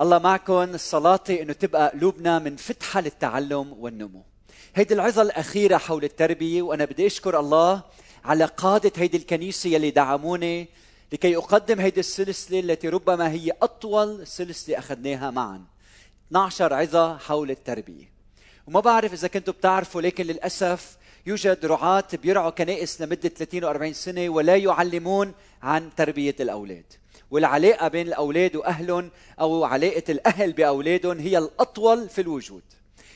الله معكم. صلاتي إنه تبقى قلوبنا منفتحه للتعلم والنمو. هيدي العظة الأخيرة حول التربية وأنا بدي أشكر الله على قادة هيدي الكنيسة يلي دعموني لكي أقدم هيدي السلسلة التي ربما هي أطول سلسلة أخذناها معا. 12 عظة حول التربية. وما بعرف إذا كنتوا بتعرفوا لكن للأسف يوجد رعاة بيرعوا كنائس لمدة 30 و 40 سنة ولا يعلمون عن تربية الأولاد. والعلاقة بين الأولاد وأهلهم أو علاقة الأهل بأولادهم هي الأطول في الوجود.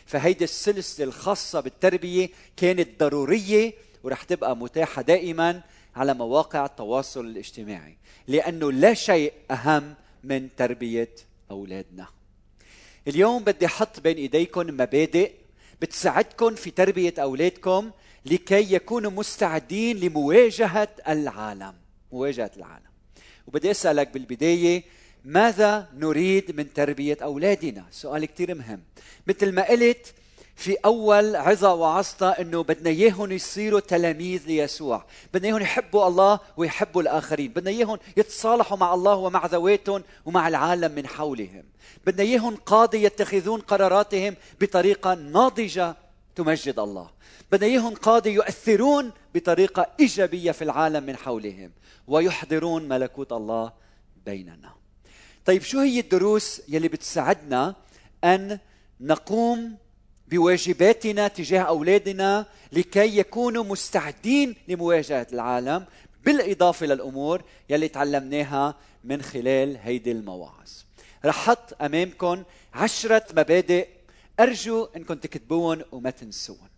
فهيدي السلسلة الخاصة بالتربية كانت ضرورية ورح تبقى متاحة دائما على مواقع التواصل الاجتماعي لأنه لا شيء أهم من تربية أولادنا. اليوم بدي أحط بين إيديكم مبادئ بتساعدكم في تربية أولادكم لكي يكونوا مستعدين لمواجهة العالم مواجهة العالم. وبدي أسألك بالبداية ماذا نريد من تربية أولادنا؟ سؤال كتير مهم. مثل ما قلت في أول عظة وعظة أنه بدنا إياهم يصيروا تلاميذ ليسوع. بدنا إياهم يحبوا الله ويحبوا الآخرين. بدنا إياهم يتصالحوا مع الله ومع ذواتهم ومع العالم من حولهم. بدنا إياهم قادة يتخذون قراراتهم بطريقة ناضجة تمجد الله. بدنا إياهم قادة يؤثرون بطريقة إيجابية في العالم من حولهم. ويحضرون ملكوت الله بيننا طيب شو هي الدروس يلي بتساعدنا أن نقوم بواجباتنا تجاه أولادنا لكي يكونوا مستعدين لمواجهة العالم بالإضافة للأمور يلي تعلمناها من خلال هيدي المواعظ. رح حط امامكم عشرة مبادئ أرجو انكم تكتبوهم وما تنسوهم.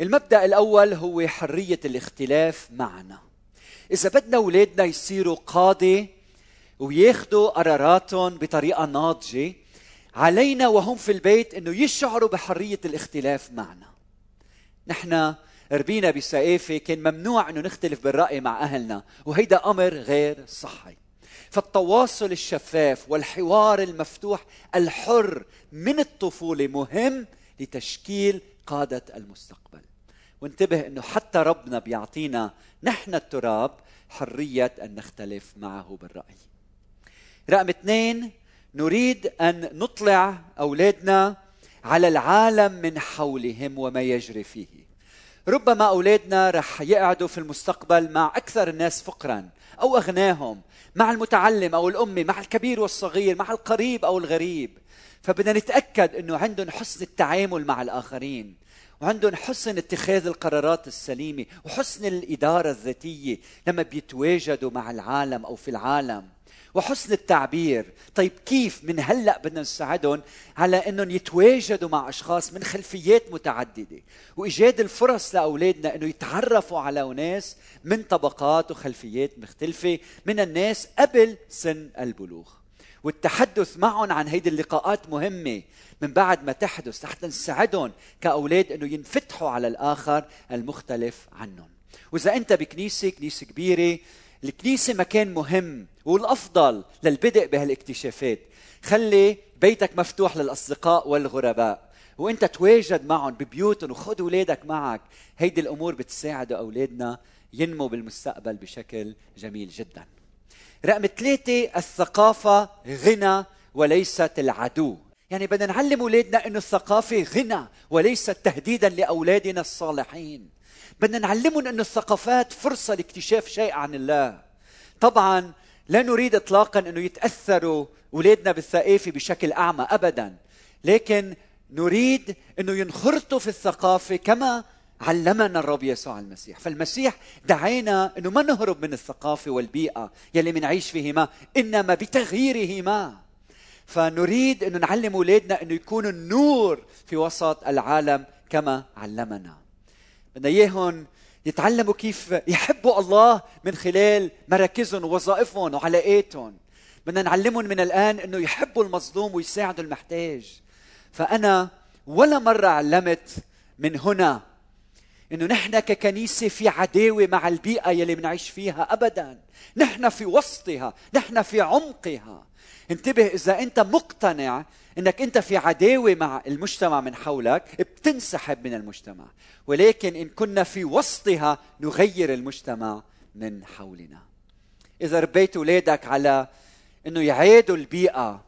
المبدأ الأول هو حرية الاختلاف معنا. إذا بدنا أولادنا يصيروا قاده وياخذوا قراراتهم بطريقة ناضجة علينا وهم في البيت إنه يشعروا بحرية الاختلاف معنا. نحن ربينا بسقافه كان ممنوع إنه نختلف بالرأي مع أهلنا وهيدا أمر غير صحي. فالتواصل الشفاف والحوار المفتوح الحر من الطفولة مهم لتشكيل قادة المستقبل. وانتبه إنه حتى ربنا بيعطينا نحن التراب حرية أن نختلف معه بالرأي. رقم اثنين نريد أن نطلع أولادنا على العالم من حولهم وما يجري فيه. ربما أولادنا رح يقعدوا في المستقبل مع أكثر الناس فقرا أو اغناهم مع المتعلم أو الامي مع الكبير والصغير مع القريب أو الغريب. فبدنا نتأكد إنه عندهم حسن التعامل مع الآخرين. وعندهم حسن اتخاذ القرارات السليمة وحسن الإدارة الذاتية لما بيتواجدوا مع العالم أو في العالم. وحسن التعبير. طيب كيف من هلأ بدنا نساعدهم على إنهم يتواجدوا مع أشخاص من خلفيات متعددة؟ وإيجاد الفرص لأولادنا إنه يتعرفوا على ناس من طبقات وخلفيات مختلفة من الناس قبل سن البلوغ. والتحدث معهم عن هيدي اللقاءات مهمة. من بعد ما تحدث حتى نساعدهم كأولاد إنه ينفتحوا على الآخر المختلف عنهم. وإذا أنت بكنيسة كنيسة كبيرة الكنيسة مكان مهم والأفضل للبدء بهالاكتشافات. خلي بيتك مفتوح للأصدقاء والغرباء. وإنت تواجد معهم ببيوتهم وخذ اولادك معك. هيدي الأمور بتساعد أولادنا ينمو بالمستقبل بشكل جميل جدا. رقم ثلاثة الثقافة غنى وليست العدو. يعني بدنا نعلم أولادنا إنه الثقافة غنى وليست تهديدا لأولادنا الصالحين. بدنا نعلمهم أن الثقافات فرصة لاكتشاف شيء عن الله. طبعا لا نريد اطلاقا إنه يتأثروا أولادنا بالثقافة بشكل أعمى ابدا. لكن نريد إنه ينخرطوا في الثقافة كما علمنا الرب يسوع المسيح. فالمسيح دعينا إنه ما نهرب من الثقافة والبيئة يلي منعيش فيهما إنما بتغييرهما. فنريد إنه نعلم أولادنا إنه يكونوا النور في وسط العالم كما علمنا. بدنا إياهم يتعلموا كيف يحبوا الله من خلال مراكزهم ووظائفهم وعلاقاتهم. بدنا نعلمهم من الآن إنه يحبوا المظلوم ويساعدوا المحتاج. فأنا ولا مرة علمت من هنا إنه نحن ككنيسة في عداوة مع البيئة يلي بنعيش فيها ابدا. نحن في وسطها نحن في عمقها. انتبه إذا أنت مقتنع إنك أنت في عداوة مع المجتمع من حولك بتنسحب من المجتمع. ولكن إن كنا في وسطها نغير المجتمع من حولنا. إذا ربيت أولادك على إنه يعادوا البيئة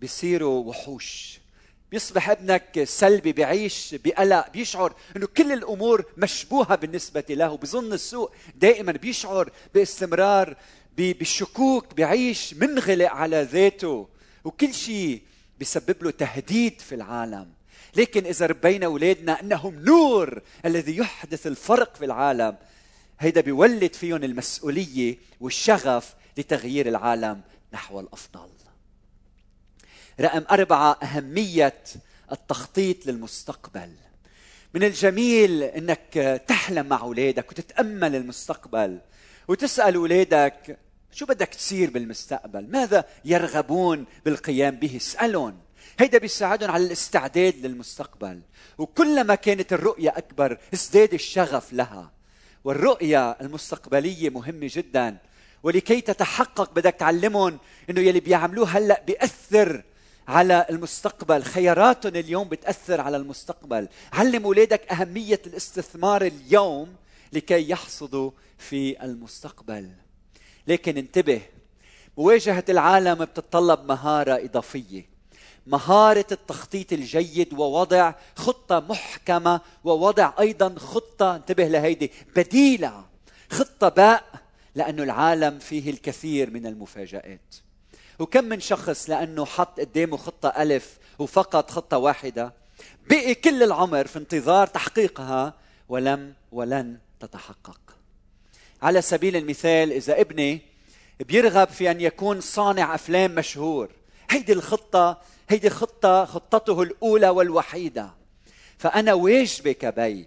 بيصيروا وحوش. بيصبح ابنك سلبي بيعيش بقلق بيشعر إنه كل الأمور مشبوهة بالنسبة له. بظن السوء دائما بيشعر باستمرار بالشكوك بيعيش منغلق على ذاته. وكل شيء بيسبب له تهديد في العالم. لكن إذا ربينا أولادنا إنهم نور الذي يحدث الفرق في العالم هيدا بيولد فيهم المسؤولية والشغف لتغيير العالم نحو الأفضل. رقم أربعة أهمية التخطيط للمستقبل. من الجميل أنك تحلم مع أولادك وتتأمل المستقبل وتسأل أولادك شو بدك تصير بالمستقبل؟ ماذا يرغبون بالقيام به؟ اسألهم. هيدا بيساعدهم على الاستعداد للمستقبل. وكلما كانت الرؤية أكبر ازداد الشغف لها. والرؤية المستقبلية مهمة جدا. ولكي تتحقق بدك تعلمهم إنه يلي بيعملوه هلأ بيأثر على المستقبل. خياراتهم اليوم بتأثر على المستقبل. علم أولادك أهمية الاستثمار اليوم لكي يحصدوا في المستقبل. لكن انتبه مواجهة العالم بتتطلب مهارة إضافية. مهارة التخطيط الجيد ووضع خطة محكمة ووضع أيضا خطة انتبه لهيدي بديلة خطة باء لأن العالم فيه الكثير من المفاجآت. وكم من شخص لأنه حط قدامه خطة ألف وفقط خطة واحدة؟ بقي كل العمر في انتظار تحقيقها ولم ولن تتحقق. على سبيل المثال إذا ابني بيرغب في أن يكون صانع أفلام مشهور هيدي الخطة هيدي خطة خطته الأولى والوحيدة. فأنا واجبي كبي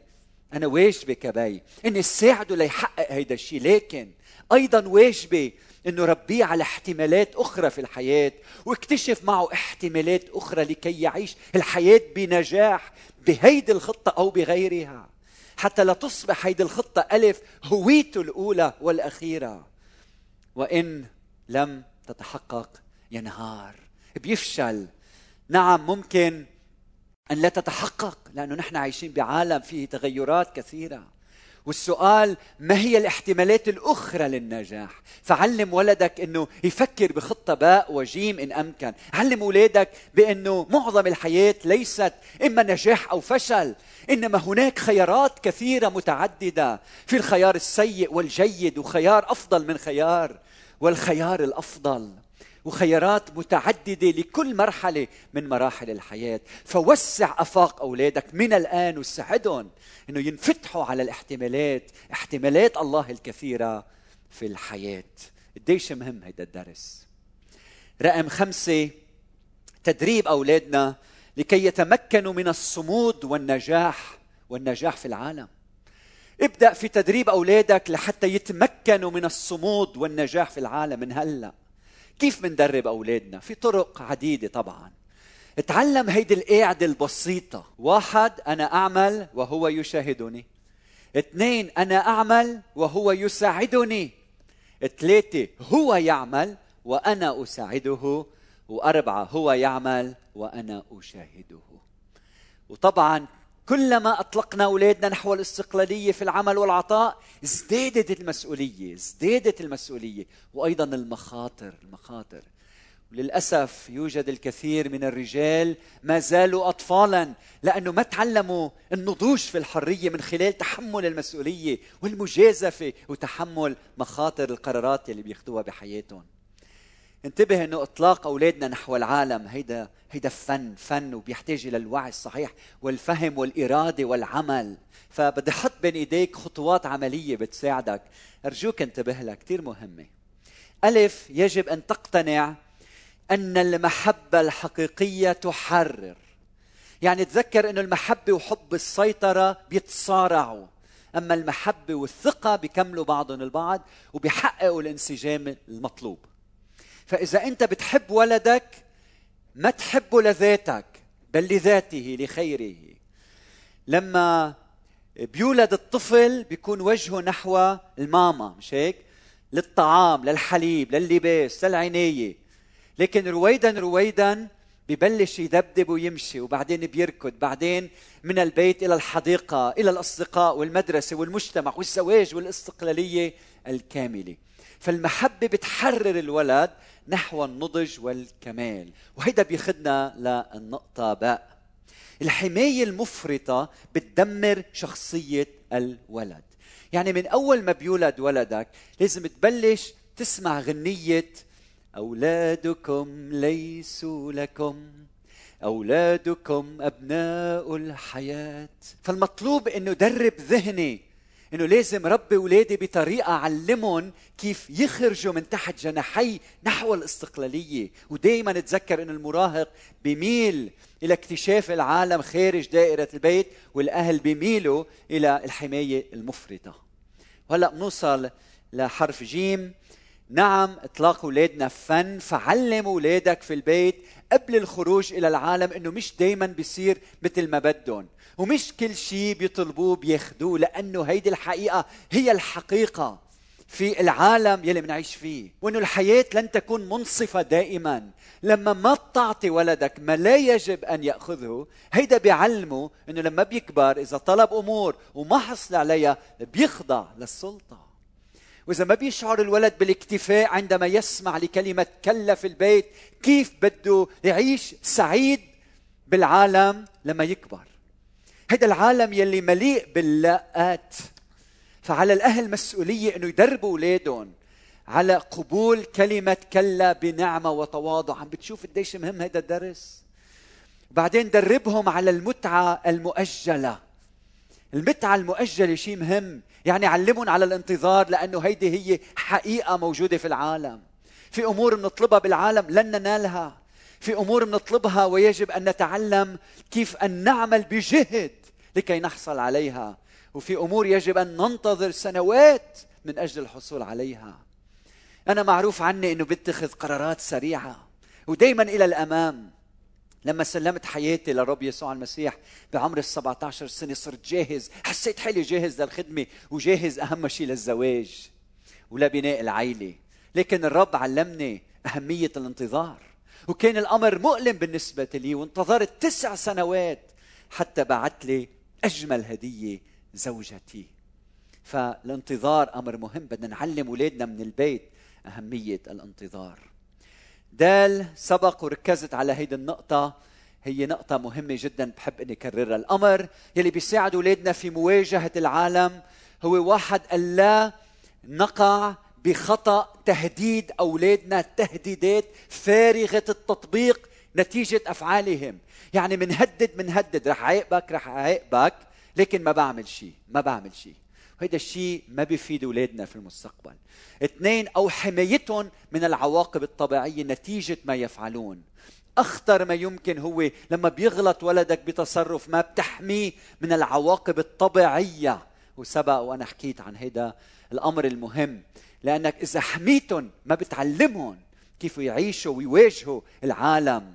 أنا واجبي كبي إني ساعده ليحقق هيدا الشيء لكن أيضا واجبي إنه ربيه على احتمالات أخرى في الحياة واكتشف معه احتمالات أخرى لكي يعيش الحياة بنجاح بهيدي الخطة أو بغيرها. حتى لا تصبح هيدي الخطة ألف هويته الأولى والأخيرة. وإن لم تتحقق ينهار. بيفشل. نعم ممكن أن لا تتحقق لأنه نحن عايشين بعالم فيه تغيرات كثيرة. والسؤال ما هي الاحتمالات الأخرى للنجاح؟ فعلم ولدك إنه يفكر بخطة باء وجيم إن أمكن. علم أولادك بإنه معظم الحياة ليست إما نجاح أو فشل إنما هناك خيارات كثيرة متعددة. في الخيار السيء والجيد وخيار أفضل من خيار والخيار الأفضل وخيارات متعددة لكل مرحلة من مراحل الحياة. فوسع أفاق أولادك من الآن وساعدهم إنه ينفتحوا على الاحتمالات احتمالات الله الكثيرة في الحياة. قديش مهم هيدا الدرس؟ رقم خمسة تدريب أولادنا لكي يتمكنوا من الصمود والنجاح والنجاح في العالم. ابدأ في تدريب أولادك لحتى يتمكنوا من الصمود والنجاح في العالم من هلأ. كيف بندرب أولادنا؟ في طرق عديدة طبعا. اتعلم هيدي القاعدة البسيطة. واحد أنا أعمل وهو يشاهدني. اثنين أنا أعمل وهو يساعدني. ثلاثة هو يعمل وأنا أساعده. وأربعة هو يعمل وأنا أشاهده. وطبعا كلما أطلقنا أولادنا نحو الاستقلالية في العمل والعطاء ازدادت المسؤولية ازدادت المسؤولية وأيضا المخاطر المخاطر. للأسف يوجد الكثير من الرجال ما زالوا اطفالا لأنه ما تعلموا النضوج في الحرية من خلال تحمل المسؤولية والمجازفة وتحمل مخاطر القرارات اللي بياخذوها بحياتهم. انتبه انه اطلاق اولادنا نحو العالم هيدا هيدا فن فن وبيحتاج إلى الوعي الصحيح والفهم والارادة والعمل. فبدي أحط بين ايديك خطوات عملية بتساعدك. ارجوك انتبه لها كثير مهمة. ألف يجب أن تقتنع أن المحبة الحقيقية تحرر. يعني تذكر إنه المحبة وحب السيطرة بيتصارعوا. أما المحبة والثقة بيكملوا بعضهم البعض وبيحققوا الانسجام المطلوب. فإذا أنت بتحب ولدك ما تحبه لذاتك بل لذاته لخيره. لما بيولد الطفل بيكون وجهه نحو الماما مش هيك؟ للطعام للحليب لللباس للعنايه لكن رويدا رويدا ببلش يدبدب ويمشي وبعدين بيركض. بعدين من البيت إلى الحديقة إلى الأصدقاء والمدرسة والمجتمع والزواج والاستقلالية الكاملة. فالمحبة بتحرر الولد نحو النضج والكمال. وهيدا بيخدنا للنقطة باء. الحماية المفرطة بتدمر شخصية الولد. يعني من أول ما بيولد ولدك لازم تبلش تسمع غنية أولادكم ليسوا لكم أولادكم أبناء الحياة. فالمطلوب أنه درب ذهني إنه لازم ربي اولادي بطريقة علمهم كيف يخرجوا من تحت جناحي نحو الاستقلالية. ودائما نتذكر إنه المراهق بيميل إلى اكتشاف العالم خارج دائرة البيت والأهل بيميلوا إلى الحماية المفرطة. وهلأ بنوصل لحرف جيم. نعم اطلاق اولادنا فن فعلم اولادك في البيت قبل الخروج إلى العالم إنه مش دائما بيصير مثل ما بدهم. ومش كل شيء بيطلبوه بياخذوه لأنه هيدي الحقيقة هي الحقيقة في العالم يلي بنعيش فيه. وإنه الحياة لن تكون منصفة دائما. لما ما بتعطي ولدك ما لا يجب أن يأخذه هيدا بيعلمه إنه لما بيكبر إذا طلب أمور وما حصل عليها بيخضع للسلطة. وإذا ما بيشعر الولد بالاكتفاء عندما يسمع لكلمة كلا في البيت كيف بده يعيش سعيد بالعالم لما يكبر؟ هذا العالم يلي مليء باللاءات فعلى الأهل مسؤولية إنه يدربوا أولادهم على قبول كلمة كلا بنعمة وتواضع. عم بتشوف قديش مهم هذا الدرس؟ بعدين دربهم على المتعة المؤجلة. المتعه المؤجله شيء مهم يعني علمهم على الانتظار لأنه هيدي هي حقيقة موجودة في العالم. في أمور بنطلبها بالعالم لن ننالها. في أمور بنطلبها ويجب أن نتعلم كيف أن نعمل بجهد لكي نحصل عليها. وفي أمور يجب أن ننتظر سنوات من أجل الحصول عليها. أنا معروف عني إنه بتخذ قرارات سريعة ودائما إلى الأمام. لما سلمت حياتي لرب يسوع المسيح بعمر ال 17 سنة صرت جاهز. حسيت حالي جاهز للخدمة وجاهز أهم شيء للزواج ولبناء العيلة. لكن الرب علمني أهمية الانتظار. وكان الأمر مؤلم بالنسبة لي وانتظرت تسع سنوات حتى بعت لي أجمل هدية زوجتي. فالانتظار أمر مهم. بدنا نعلم أولادنا من البيت أهمية الانتظار. دال سبق وركزت على هيدي النقطة. هي نقطة مهمة جدا بحب إني اكررها، الأمر يلي بيساعد أولادنا في مواجهة العالم هو واحد الا نقع بخطأ تهديد أولادنا تهديدات فارغة التطبيق نتيجة أفعالهم، يعني منهدد منهدد. رح عاقبك رح عاقبك لكن ما بعمل شيء ما بعمل شيء وهذا الشيء ما بيفيد أولادنا في المستقبل. اثنين أو حمايتهم من العواقب الطبيعية نتيجة ما يفعلون. أخطر ما يمكن هو لما بيغلط ولدك بتصرف ما بتحميه من العواقب الطبيعية. وسبق وأنا حكيت عن هذا الأمر المهم لأنك إذا حميتهم ما بتعلمهم كيف يعيشوا ويواجهوا العالم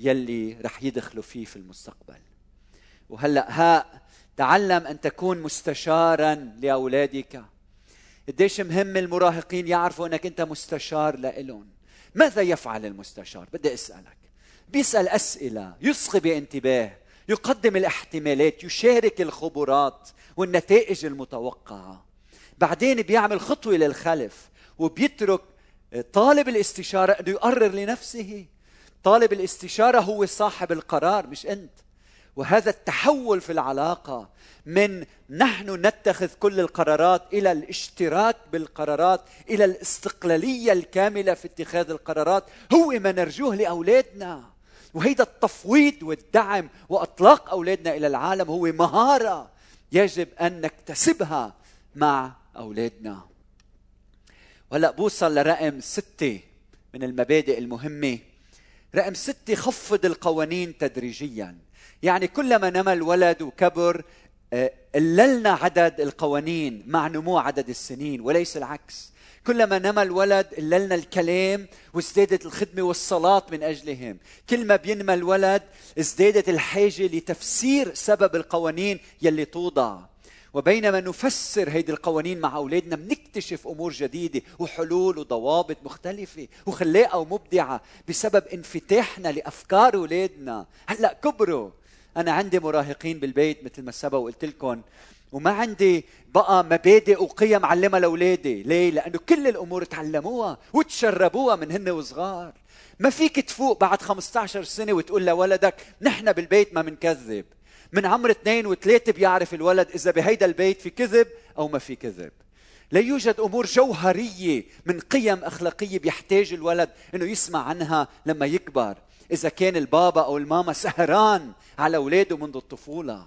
يلي رح يدخلوا فيه في المستقبل. وهلأ ها تعلم أن تكون مستشارا لأولادك. قديش مهم المراهقين يعرفوا أنك أنت مستشار لإلهم. ماذا يفعل المستشار؟ بدي أسألك. بيسأل أسئلة يصغي بانتباه يقدم الاحتمالات يشارك الخبرات والنتائج المتوقعة. بعدين بيعمل خطوة للخلف وبيترك طالب الاستشارة أنه يقرر لنفسه. طالب الاستشارة هو صاحب القرار مش أنت. وهذا التحول في العلاقة من نحن نتخذ كل القرارات إلى الاشتراك بالقرارات إلى الاستقلالية الكاملة في اتخاذ القرارات. هو ما نرجوه لأولادنا. وهيدا التفويض والدعم وأطلاق أولادنا إلى العالم هو مهارة يجب أن نكتسبها مع أولادنا. وهلا بوصل لرقم ستة من المبادئ المهمة. رقم ستة خفض القوانين تدريجيا. يعني كلما نمى الولد وكبر آه، قللنا عدد القوانين مع نمو عدد السنين وليس العكس. كلما نمى الولد قللنا الكلام وازدادت الخدمة والصلاة من أجلهم. كل ما بينمى الولد ازدادت الحاجة لتفسير سبب القوانين يلي توضع. وبينما نفسر هيدي القوانين مع أولادنا بنكتشف أمور جديدة وحلول وضوابط مختلفة وخلاقة ومبدعه بسبب انفتاحنا لأفكار أولادنا. هلأ كبروا. أنا عندي مراهقين بالبيت مثل ما سبق وقلت لكم وما عندي بقى مبادئ وقيم علمها لأولادي. ليه؟ لأنه كل الأمور تعلموها وتشربوها من هن وصغار. ما فيك تفوق بعد 15 سنة وتقول لولدك نحن بالبيت ما بنكذب من عمر اثنين وثلاثة بيعرف الولد إذا بهيدا البيت في كذب أو ما في كذب. لا يوجد أمور جوهرية من قيم أخلاقية بيحتاج الولد أنه يسمع عنها لما يكبر. إذا كان البابا أو الماما سهران على أولاده منذ الطفولة.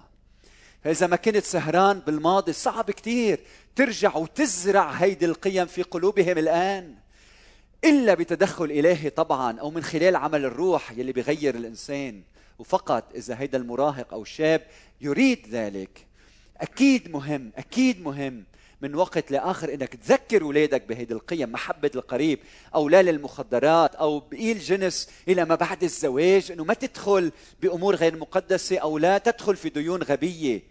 فإذا ما كنت سهران بالماضي صعب كتير ترجع وتزرع هيدي القيم في قلوبهم الآن. إلا بتدخل إلهي طبعا أو من خلال عمل الروح يلي بيغير الإنسان. وفقط إذا هيدا المراهق أو الشاب يريد ذلك. أكيد مهم أكيد مهم من وقت لآخر إنك تذكر اولادك بهيدي القيم محبة القريب أو لا للمخدرات أو بقيل جنس إلى ما بعد الزواج إنه ما تدخل بأمور غير مقدسة أو لا تدخل في ديون غبية.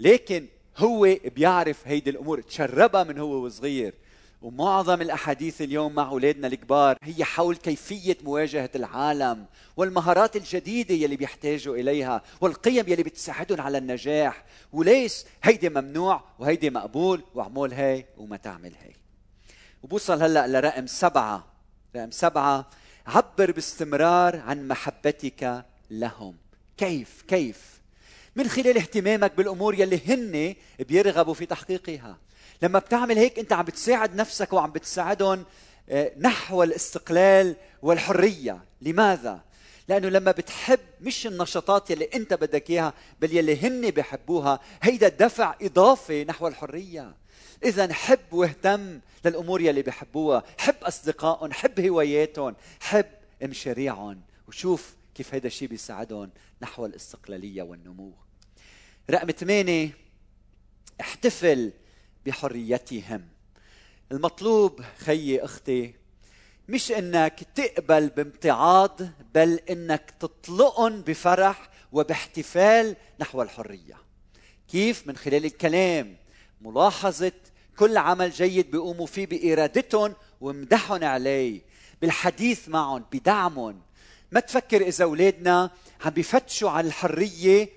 لكن هو بيعرف هيدي الأمور تشربها من هو وصغير ومعظم الأحاديث اليوم مع أولادنا الكبار هي حول كيفية مواجهة العالم والمهارات الجديدة يلي بيحتاجوا إليها والقيم يلي بتساعدهم على النجاح. وليس هيدي ممنوع وهيدي مقبول واعمل هي وما تعمل هي وبوصل هلأ لرقم سبعة. رقم سبعة عبر باستمرار عن محبتك لهم. كيف؟ كيف؟ من خلال اهتمامك بالأمور يلي هن بيرغبوا في تحقيقها. لما بتعمل هيك انت عم بتساعد نفسك وعم بتساعدهم آه، نحو الاستقلال والحرية. لماذا؟ لأنه لما بتحب مش النشاطات يلي انت بدك إياها بل يلي هن بحبوها هيدا دفع إضافي نحو الحرية. إذا حب واهتم للأمور يلي بحبوها حب أصدقائهم حب هواياتهم حب مشاريعهم. وشوف كيف هيدا الشيء بيساعدهم نحو الاستقلالية والنمو. رقم ثمانية احتفل بحريتهم. المطلوب خيي أختي مش إنك تقبل بامتعاض بل إنك تطلقهم بفرح وباحتفال نحو الحرية. كيف؟ من خلال الكلام ملاحظة كل عمل جيد بيقوموا فيه بإرادتهم ومدحهم عليه بالحديث معهم بدعمهم. ما تفكر إذا أولادنا عم بفتشوا عن الحرية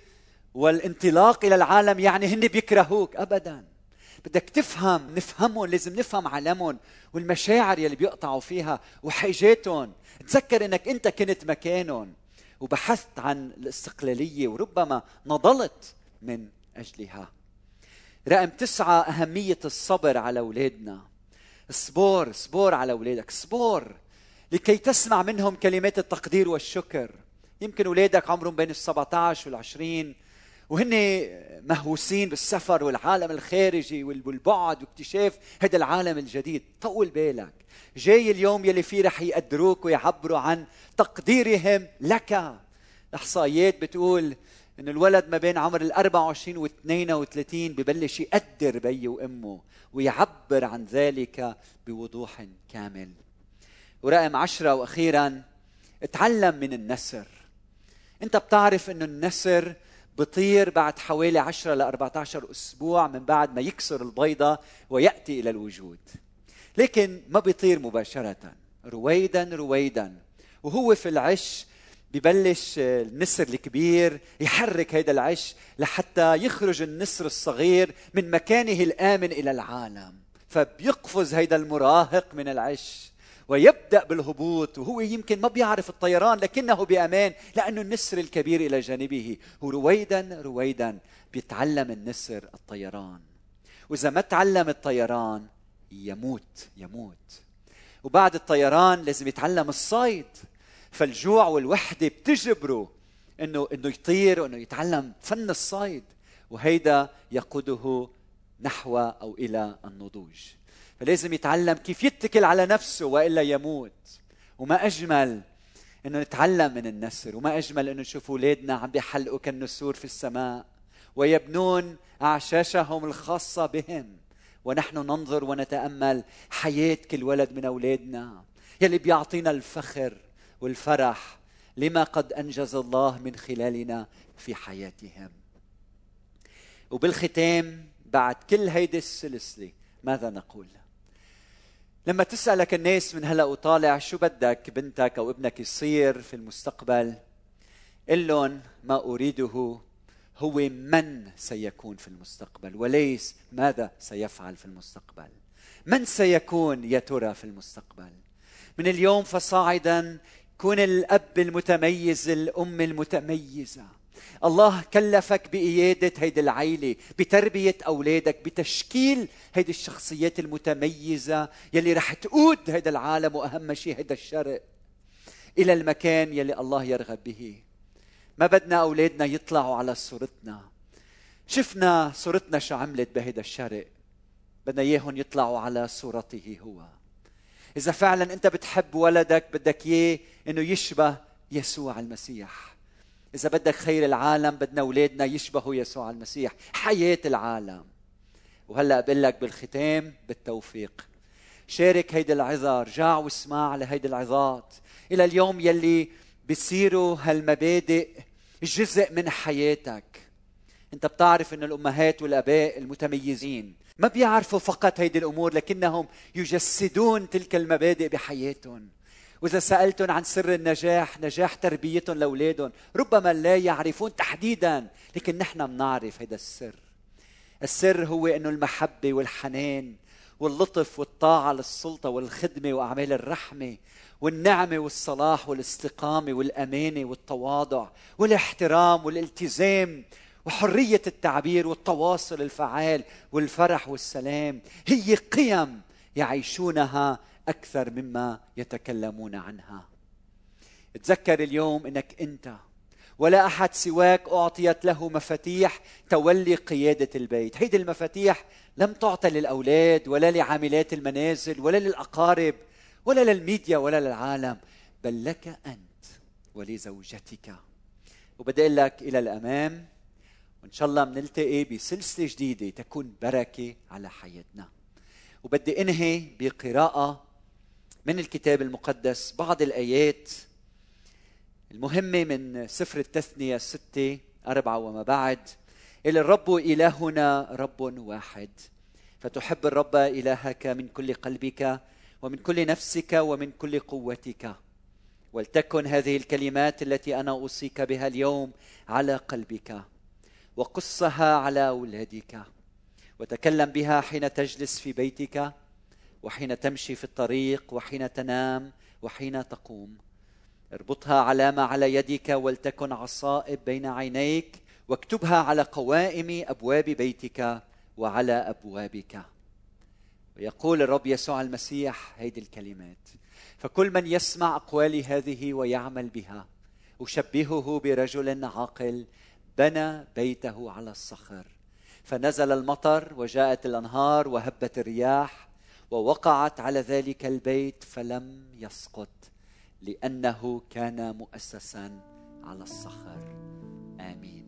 والانطلاق إلى العالم يعني هن بيكرهوك ابدا. بدك تفهم نفهمهم لازم نفهم عالمهم والمشاعر يلي بيقطعوا فيها وحاجاتهم. تذكر إنك أنت كنت مكانهم وبحثت عن الاستقلالية وربما نضلت من أجلها. رقم تسعة أهمية الصبر على أولادنا. اصبر اصبر على أولادك اصبر لكي تسمع منهم كلمات التقدير والشكر. يمكن أولادك عمرهم بين ال 17 وال 20 وهن مهووسين بالسفر والعالم الخارجي والبعد واكتشاف هذا العالم الجديد. طول بالك. جاي اليوم يلي فيه رح يقدروك ويعبروا عن تقديرهم لك. الاحصائيات بتقول انه الولد ما بين عمر ال 24 و 32 ببلش يقدر بيه وأمه ويعبر عن ذلك بوضوح كامل. ورقم عشرة وأخيرا اتعلم من النسر. أنت بتعرف إنه النسر بطير بعد حوالي 10 ل 14 أسبوع من بعد ما يكسر البيضة ويأتي إلى الوجود. لكن ما بيطير مباشرة. رويدا رويدا. وهو في العش ببلش النسر الكبير يحرك هذا العش لحتى يخرج النسر الصغير من مكانه الآمن إلى العالم. فبيقفز هذا المراهق من العش. ويبدأ بالهبوط وهو يمكن ما بيعرف الطيران لكنه بأمان لأنه النسر الكبير إلى جانبه. ورويدا رويدا بيتعلم النسر الطيران. وإذا ما تعلم الطيران يموت يموت. وبعد الطيران لازم يتعلم الصيد. فالجوع والوحدة بتجبره إنه إنه يطير وإنه يتعلم فن الصيد. وهيدا يقوده نحو أو إلى النضوج. فلازم يتعلم كيف يتكل على نفسه وإلا يموت. وما أجمل إنه نتعلم من النسر وما أجمل إنه نشوف أولادنا عم بيحلقوا كالنسور في السماء. ويبنون أعشاشهم الخاصة بهم. ونحن ننظر ونتأمل حياة كل ولد من أولادنا. يلي بيعطينا الفخر والفرح لما قد أنجز الله من خلالنا في حياتهم. وبالختام بعد كل هيدي السلسلة ماذا نقول؟ لما تسألك الناس من هلا وطالع شو بدك بنتك أو ابنك يصير في المستقبل قل لهم ما أريده هو من سيكون في المستقبل وليس ماذا سيفعل في المستقبل. من سيكون يا ترى في المستقبل؟ من اليوم فصاعدا كن الأب المتميز الأم المتميزة. الله كلفك بإيادة هيدي العيلة بتربية أولادك بتشكيل هيدي الشخصيات المتميزة يلي رح تقود هيدا العالم وأهم شيء هيدا الشرق. إلى المكان يلي الله يرغب به. ما بدنا أولادنا يطلعوا على صورتنا. شفنا صورتنا شو عملت بهيدا الشرق. بدنا إياهم يطلعوا على صورته هو. إذا فعلا أنت بتحب ولدك بدك إياه إنه يشبه يسوع المسيح. إذا بدك خير العالم بدنا أولادنا يشبهوا يسوع المسيح حياة العالم. وهلأ بقول لك بالختام بالتوفيق. شارك هيدي العظة ارجع واسمع لهيدي العظات. إلى اليوم يلي بصيروا هالمبادئ جزء من حياتك. أنت بتعرف ان الأمهات والأباء المتميزين ما بيعرفوا فقط هيدي الأمور لكنهم يجسدون تلك المبادئ بحياتهم. وإذا سالتهم عن سر النجاح نجاح تربيتهم لاولادهم ربما لا يعرفون تحديدا لكن نحن بنعرف هذا السر. السر هو إنه المحبة والحنان واللطف والطاعة للسلطة والخدمة وأعمال الرحمة والنعمة والصلاح والاستقامة والأمانة والتواضع والاحترام والالتزام وحرية التعبير والتواصل الفعال والفرح والسلام. هي قيم يعيشونها أكثر مما يتكلمون عنها. تذكر اليوم إنك أنت ولا أحد سواك أعطيت له مفاتيح تولي قيادة البيت. هيدي المفاتيح لم تعطى للأولاد ولا لعاملات المنازل ولا للأقارب ولا للميديا ولا للعالم بل لك أنت ولزوجتك. وبدي أقول لك إلى الأمام. وإن شاء الله بنلتقي بسلسلة جديدة تكون بركة على حياتنا. وبدي أنهي بقراءة من الكتاب المقدس بعض الآيات المهمة من سفر التثنية ستة أربعة وما بعد. إلى الرب إلهنا رب واحد. فتحب الرب إلهك من كل قلبك ومن كل نفسك ومن كل قوتك. ولتكن هذه الكلمات التي أنا أوصيك بها اليوم على قلبك وقصها على أولادك. وتكلم بها حين تجلس في بيتك. وحين تمشي في الطريق وحين تنام وحين تقوم. اربطها علامه على يدك ولتكن عصائب بين عينيك واكتبها على قوائم أبواب بيتك وعلى أبوابك. ويقول الرب يسوع المسيح هذه الكلمات فكل من يسمع أقوالي هذه ويعمل بها أشبهه برجل عاقل بنى بيته على الصخر. فنزل المطر وجاءت الأنهار وهبت الرياح ووقعت على ذلك البيت فلم يسقط لأنه كان مؤسسا على الصخر. آمين.